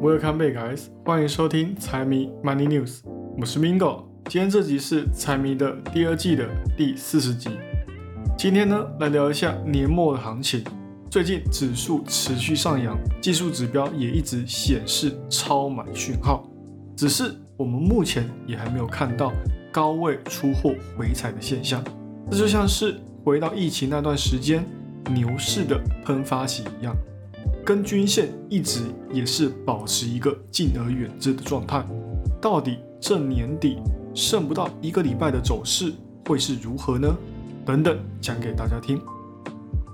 Welcome back, guys！欢迎收听财迷 Money News，我是 Mingo。今天这集是财迷的第二季的第四十集。今天呢，来聊一下年末的行情。最近指数持续上扬，技术指标也一直显示超买讯号，只是我们目前也还没有看到高位出货回踩的现象。这就像是回到疫情那段时间牛市的喷发期一样。跟均线一直也是保持一个敬而远之的状态，到底这年底剩不到一个礼拜的走势会是如何呢？等等，讲给大家听。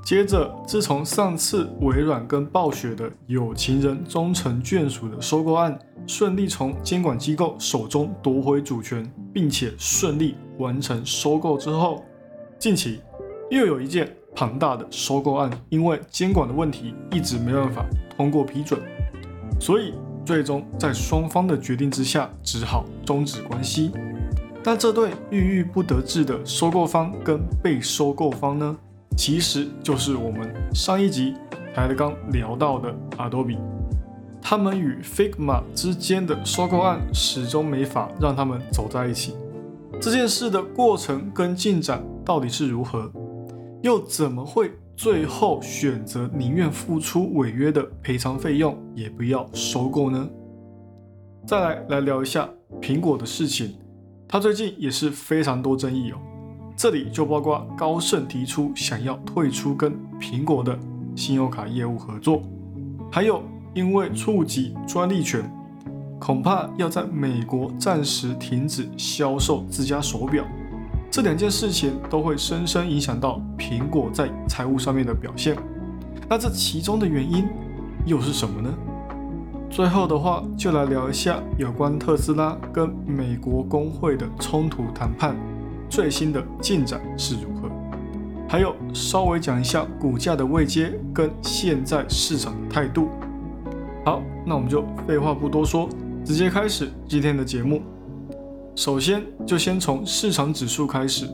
接着，自从上次微软跟暴雪的有情人终成眷属的收购案顺利从监管机构手中夺回主权，并且顺利完成收购之后，近期又有一件。庞大的收购案，因为监管的问题，一直没办法通过批准，所以最终在双方的决定之下，只好终止关系。但这对郁郁不得志的收购方跟被收购方呢，其实就是我们上一集才刚聊到的 Adobe，他们与 Figma 之间的收购案始终没法让他们走在一起。这件事的过程跟进展到底是如何？又怎么会最后选择宁愿付出违约的赔偿费用，也不要收购呢？再来来聊一下苹果的事情，它最近也是非常多争议哦。这里就包括高盛提出想要退出跟苹果的信用卡业务合作，还有因为触及专利权，恐怕要在美国暂时停止销售自家手表。这两件事情都会深深影响到苹果在财务上面的表现。那这其中的原因又是什么呢？最后的话，就来聊一下有关特斯拉跟美国工会的冲突谈判最新的进展是如何，还有稍微讲一下股价的位阶跟现在市场的态度。好，那我们就废话不多说，直接开始今天的节目。首先，就先从市场指数开始。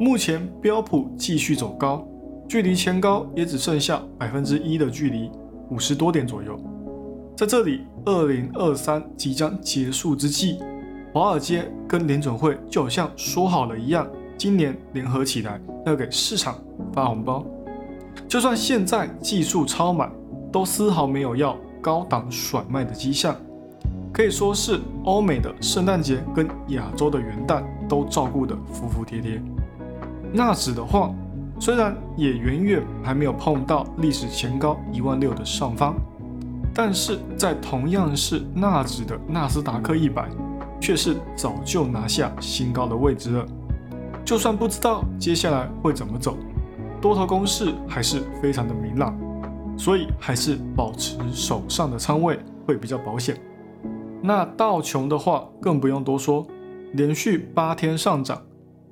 目前标普继续走高，距离前高也只剩下百分之一的距离，五十多点左右。在这里，二零二三即将结束之际，华尔街跟联准会就好像说好了一样，今年联合起来要给市场发红包。就算现在技术超买，都丝毫没有要高档甩卖的迹象。可以说是欧美的圣诞节跟亚洲的元旦都照顾得服服帖帖。纳指的话，虽然也远远还没有碰到历史前高一万六的上方，但是在同样是纳指的纳斯达克一百，却是早就拿下新高的位置了。就算不知道接下来会怎么走，多头攻势还是非常的明朗，所以还是保持手上的仓位会比较保险。那道琼的话更不用多说，连续八天上涨，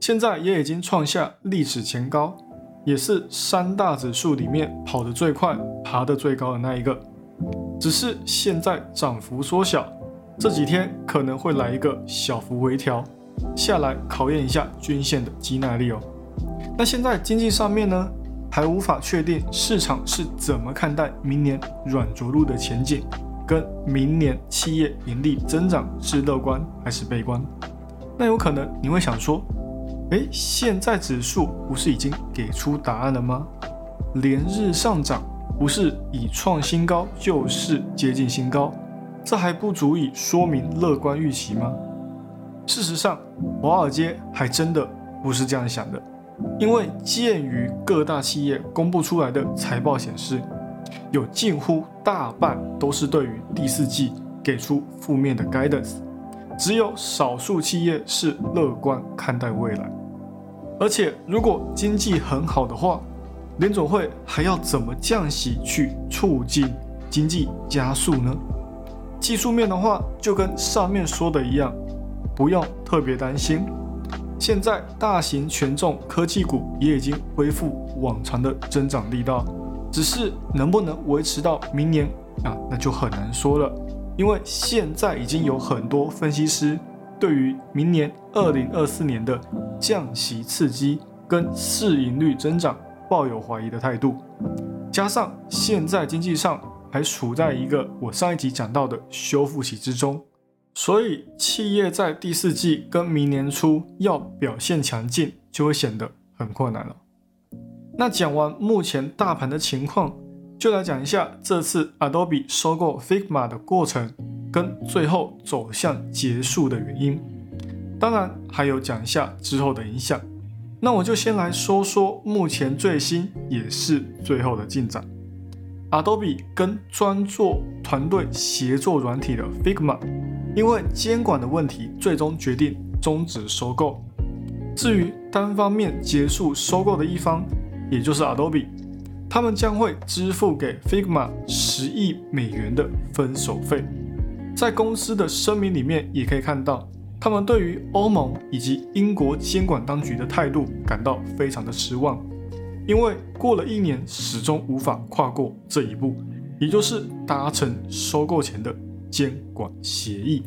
现在也已经创下历史前高，也是三大指数里面跑得最快、爬得最高的那一个。只是现在涨幅缩小，这几天可能会来一个小幅回调下来，考验一下均线的肌耐力哦。那现在经济上面呢，还无法确定市场是怎么看待明年软着陆的前景。跟明年企业盈利增长是乐观还是悲观？那有可能你会想说，诶，现在指数不是已经给出答案了吗？连日上涨，不是以创新高就是接近新高，这还不足以说明乐观预期吗？事实上，华尔街还真的不是这样想的，因为鉴于各大企业公布出来的财报显示。有近乎大半都是对于第四季给出负面的 guidance，只有少数企业是乐观看待未来。而且，如果经济很好的话，联总会还要怎么降息去促进经济加速呢？技术面的话，就跟上面说的一样，不用特别担心。现在大型权重科技股也已经恢复往常的增长力道。只是能不能维持到明年啊，那就很难说了。因为现在已经有很多分析师对于明年二零二四年的降息刺激跟市盈率增长抱有怀疑的态度，加上现在经济上还处在一个我上一集讲到的修复期之中，所以企业在第四季跟明年初要表现强劲，就会显得很困难了。那讲完目前大盘的情况，就来讲一下这次 Adobe 收购 Figma 的过程跟最后走向结束的原因，当然还有讲一下之后的影响。那我就先来说说目前最新也是最后的进展。Adobe 跟专做团队协作软体的 Figma，因为监管的问题，最终决定终止收购。至于单方面结束收购的一方，也就是 Adobe，他们将会支付给 Figma 十亿美元的分手费。在公司的声明里面也可以看到。他们对于欧盟以及英国监管当局的态度感到非常的失望，因为过了一年始终无法跨过这一步，也就是达成收购前的监管协议。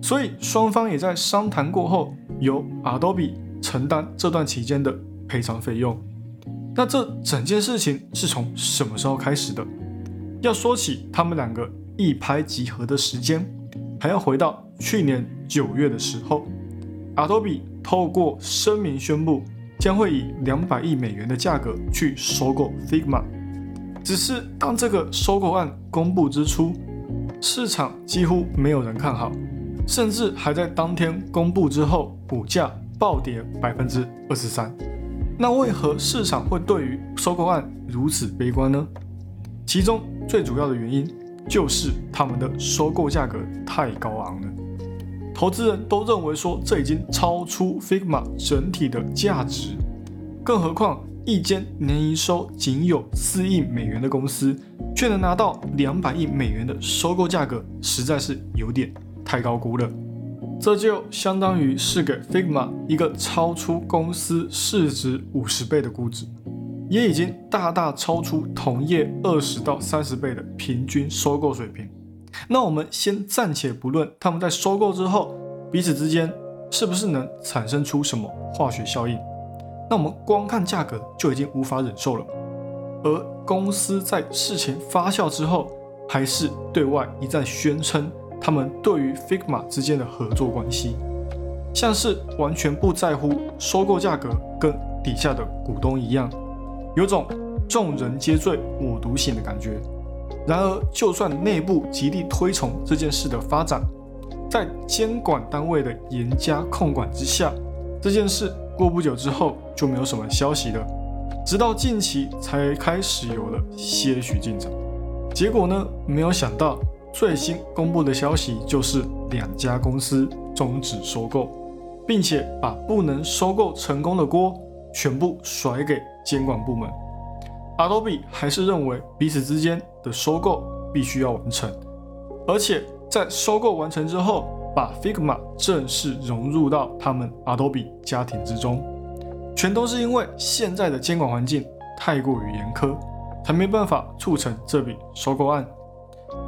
所以双方也在商谈过后，由 Adobe 承担这段期间的赔偿费用。那这整件事情是从什么时候开始的？要说起他们两个一拍即合的时间，还要回到。去年九月的时候，Adobe 透过声明宣布，将会以两百亿美元的价格去收购 Figma。只是当这个收购案公布之初，市场几乎没有人看好，甚至还在当天公布之后，股价暴跌百分之二十三。那为何市场会对于收购案如此悲观呢？其中最主要的原因就是他们的收购价格太高昂了。投资人都认为说这已经超出 Figma 整体的价值，更何况一间年营收仅有四亿美元的公司，却能拿到两百亿美元的收购价格，实在是有点太高估了。这就相当于是给 Figma 一个超出公司市值五十倍的估值，也已经大大超出同业二十到三十倍的平均收购水平。那我们先暂且不论他们在收购之后彼此之间是不是能产生出什么化学效应，那我们光看价格就已经无法忍受了。而公司在事情发酵之后，还是对外一再宣称他们对于 Figma 之间的合作关系，像是完全不在乎收购价格，跟底下的股东一样，有种众人皆醉我独醒的感觉。然而，就算内部极力推崇这件事的发展，在监管单位的严加控管之下，这件事过不久之后就没有什么消息了。直到近期才开始有了些许进展。结果呢？没有想到最新公布的消息就是两家公司终止收购，并且把不能收购成功的锅全部甩给监管部门。Adobe 还是认为彼此之间的收购必须要完成，而且在收购完成之后，把 Figma 正式融入到他们 Adobe 家庭之中，全都是因为现在的监管环境太过于严苛，才没办法促成这笔收购案。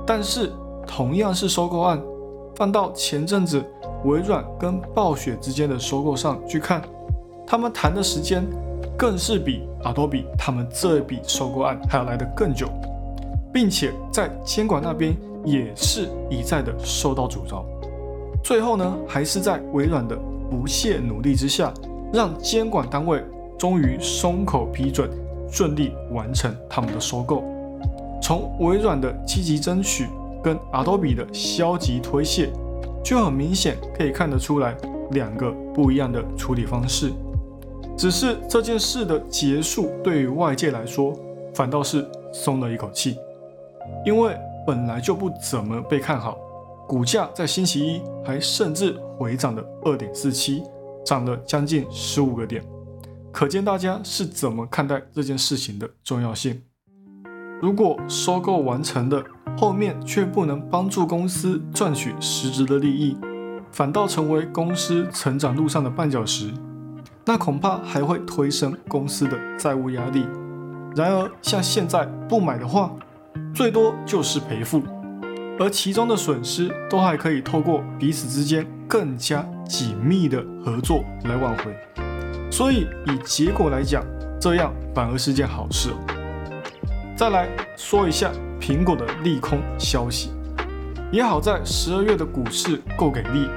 但是同样是收购案，放到前阵子微软跟暴雪之间的收购上去看，他们谈的时间。更是比 Adobe 他们这笔收购案还要来得更久，并且在监管那边也是一再的受到阻挠。最后呢，还是在微软的不懈努力之下，让监管单位终于松口批准，顺利完成他们的收购。从微软的积极争取跟 Adobe 的消极推卸，就很明显可以看得出来两个不一样的处理方式。只是这件事的结束，对于外界来说，反倒是松了一口气，因为本来就不怎么被看好，股价在星期一还甚至回涨了二点四七，涨了将近十五个点，可见大家是怎么看待这件事情的重要性。如果收购完成的后面却不能帮助公司赚取实质的利益，反倒成为公司成长路上的绊脚石。那恐怕还会推升公司的债务压力。然而，像现在不买的话，最多就是赔付，而其中的损失都还可以透过彼此之间更加紧密的合作来挽回。所以，以结果来讲，这样反而是件好事。再来说一下苹果的利空消息。也好在十二月的股市够给力，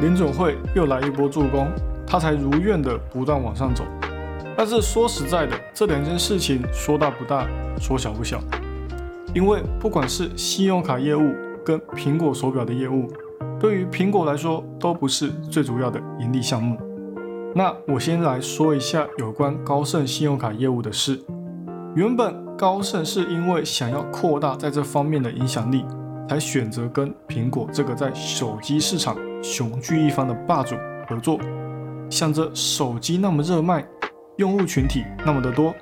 联准会又来一波助攻，它才如愿的不断往上走。但是说实在的，这两件事情说大不大，说小不小，因为不管是信用卡业务跟苹果手表的业务，对于苹果来说都不是最主要的盈利项目。那我先来说一下有关高盛信用卡业务的事。原本高盛是因为想要扩大在这方面的影响力，才选择跟苹果这个在手机市场雄踞一方的霸主合作。想着手机那么热卖，用户群体那么的多，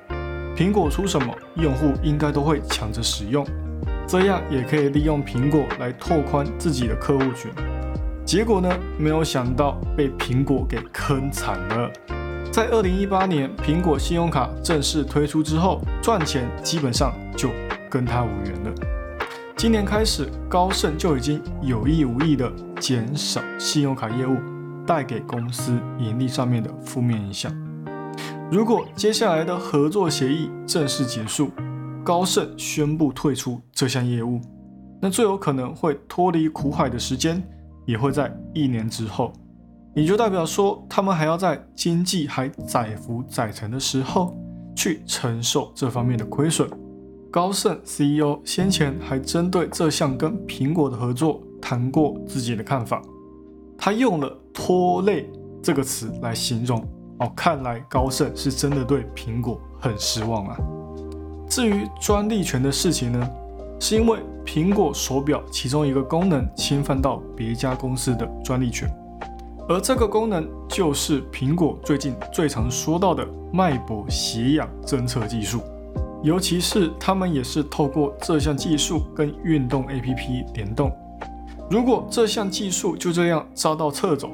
苹果出什么，用户应该都会抢着使用，这样也可以利用苹果来拓宽自己的客户群。结果呢？没有想到被苹果给坑惨了。在二零一八年苹果信用卡正式推出之后，赚钱基本上就跟它无缘了。今年开始，高盛就已经有意无意的减少信用卡业务带给公司盈利上面的负面影响。如果接下来的合作协议正式结束，高盛宣布退出这项业务，那最有可能会脱离苦海的时间。也会在一年之后，也就代表说，他们还要在经济还载浮载沉的时候去承受这方面的亏损。高盛 CEO 先前还针对这项跟苹果的合作谈过自己的看法，他用了“拖累”这个词来形容。哦，看来高盛是真的对苹果很失望啊。至于专利权的事情呢？是因为苹果手表其中一个功能侵犯到别家公司的专利权，而这个功能就是苹果最近最常说到的脉搏血氧侦测技术，尤其是他们也是透过这项技术跟运动 APP 联动。如果这项技术就这样遭到撤走，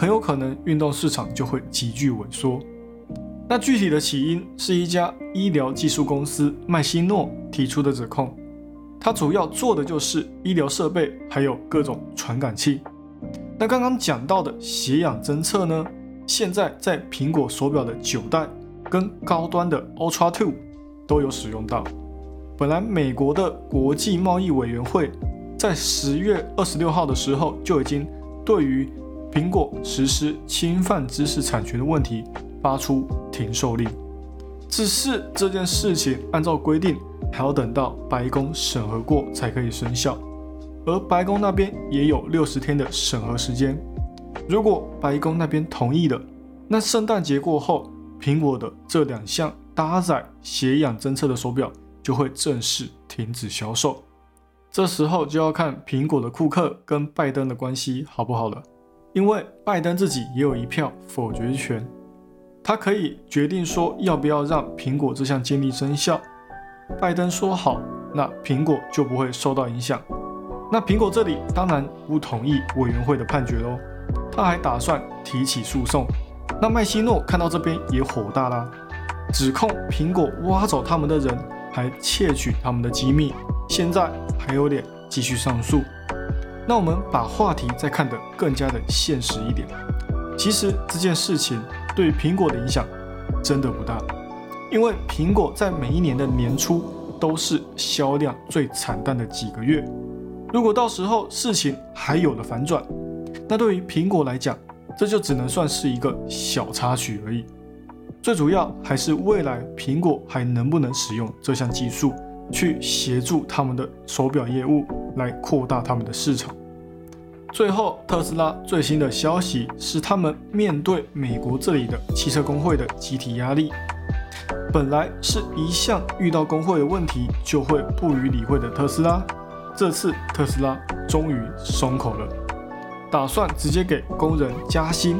很有可能运动市场就会急剧萎缩。那具体的起因是一家医疗技术公司麦西诺提出的指控。它主要做的就是医疗设备，还有各种传感器。那刚刚讲到的血氧侦测呢？现在在苹果手表的九代跟高端的 Ultra Two 都有使用到。本来美国的国际贸易委员会在十月二十六号的时候就已经对于苹果实施侵犯知识产权的问题发出停售令，只是这件事情按照规定。还要等到白宫审核过才可以生效，而白宫那边也有六十天的审核时间。如果白宫那边同意了，那圣诞节过后，苹果的这两项搭载血氧侦测的手表就会正式停止销售。这时候就要看苹果的库克跟拜登的关系好不好了，因为拜登自己也有一票否决权，他可以决定说要不要让苹果这项建立生效。拜登说好，那苹果就不会受到影响。那苹果这里当然不同意委员会的判决喽，他还打算提起诉讼。那麦西诺看到这边也火大啦，指控苹果挖走他们的人，还窃取他们的机密，现在还有脸继续上诉。那我们把话题再看得更加的现实一点，其实这件事情对苹果的影响真的不大。因为苹果在每一年的年初都是销量最惨淡的几个月，如果到时候事情还有了反转，那对于苹果来讲，这就只能算是一个小插曲而已。最主要还是未来苹果还能不能使用这项技术去协助他们的手表业务来扩大他们的市场。最后，特斯拉最新的消息是，他们面对美国这里的汽车工会的集体压力。本来是一向遇到工会的问题就会不予理会的特斯拉，这次特斯拉终于松口了，打算直接给工人加薪，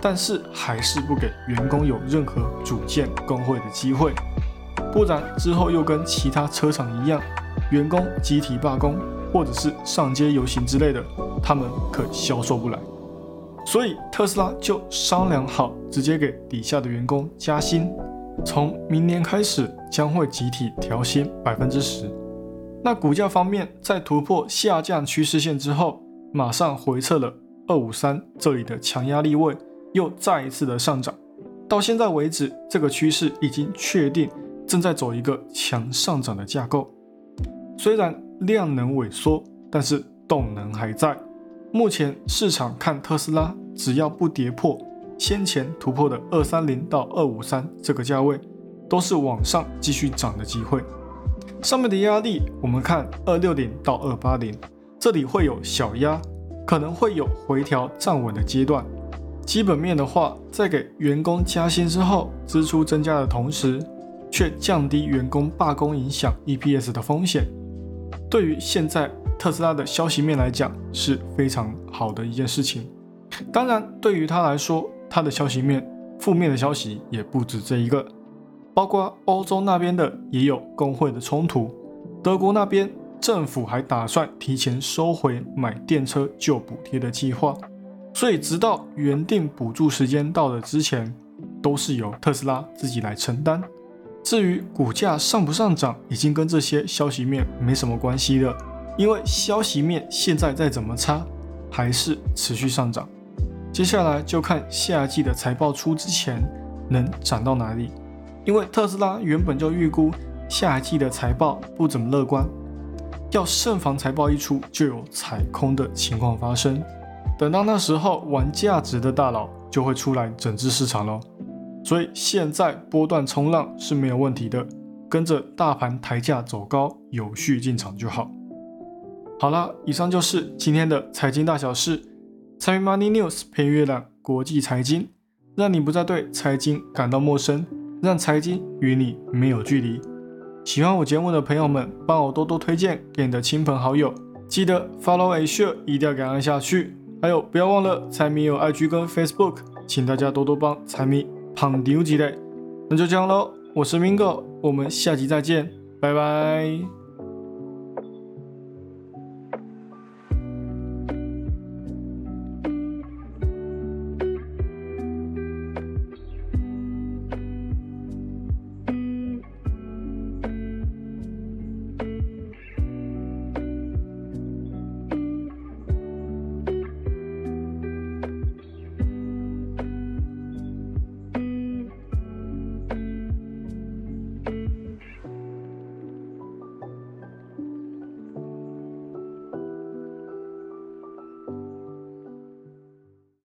但是还是不给员工有任何组建工会的机会，不然之后又跟其他车厂一样，员工集体罢工或者是上街游行之类的，他们可消受不来，所以特斯拉就商量好，直接给底下的员工加薪。从明年开始将会集体调薪百分之十。那股价方面，在突破下降趋势线之后，马上回撤了二五三这里的强压力位，又再一次的上涨。到现在为止，这个趋势已经确定，正在走一个强上涨的架构。虽然量能萎缩，但是动能还在。目前市场看特斯拉，只要不跌破先前突破的二三零到二五三这个价位，都是往上继续涨的机会。上面的压力，我们看二六零到二八零，这里会有小压，可能会有回调站稳的阶段。基本面的话，在给员工加薪之后，支出增加的同时，却降低员工罢工影响 EPS 的风险。对于现在特斯拉的消息面来讲，是非常好的一件事情。当然，对于他来说，他的消息面负面的消息也不止这一个。包括欧洲那边的也有工会的冲突，德国那边政府还打算提前收回买电车旧补贴的计划，所以直到原定补助时间到了之前，都是由特斯拉自己来承担。至于股价上不上涨，已经跟这些消息面没什么关系了，因为消息面现在再怎么差，还是持续上涨。接下来就看下季的财报出之前能涨到哪里。因为特斯拉原本就预估下季的财报不怎么乐观，要慎防财报一出就有踩空的情况发生。等到那时候，玩价值的大佬就会出来整治市场咯。所以现在波段冲浪是没有问题的，跟着大盘抬价走高，有序进场就好。好了，以上就是今天的财经大小事。参与 Money News 配阅览国际财经，让你不再对财经感到陌生。让财经与你没有距离。喜欢我节目的朋友们，帮我多多推荐给你的亲朋好友。记得 follow a share，一定要感恩下去。还有，不要忘了财迷有 IG 跟 Facebook，请大家多多帮财迷捧牛几类。那就这样喽，我是 Mingo，我们下期再见，拜拜。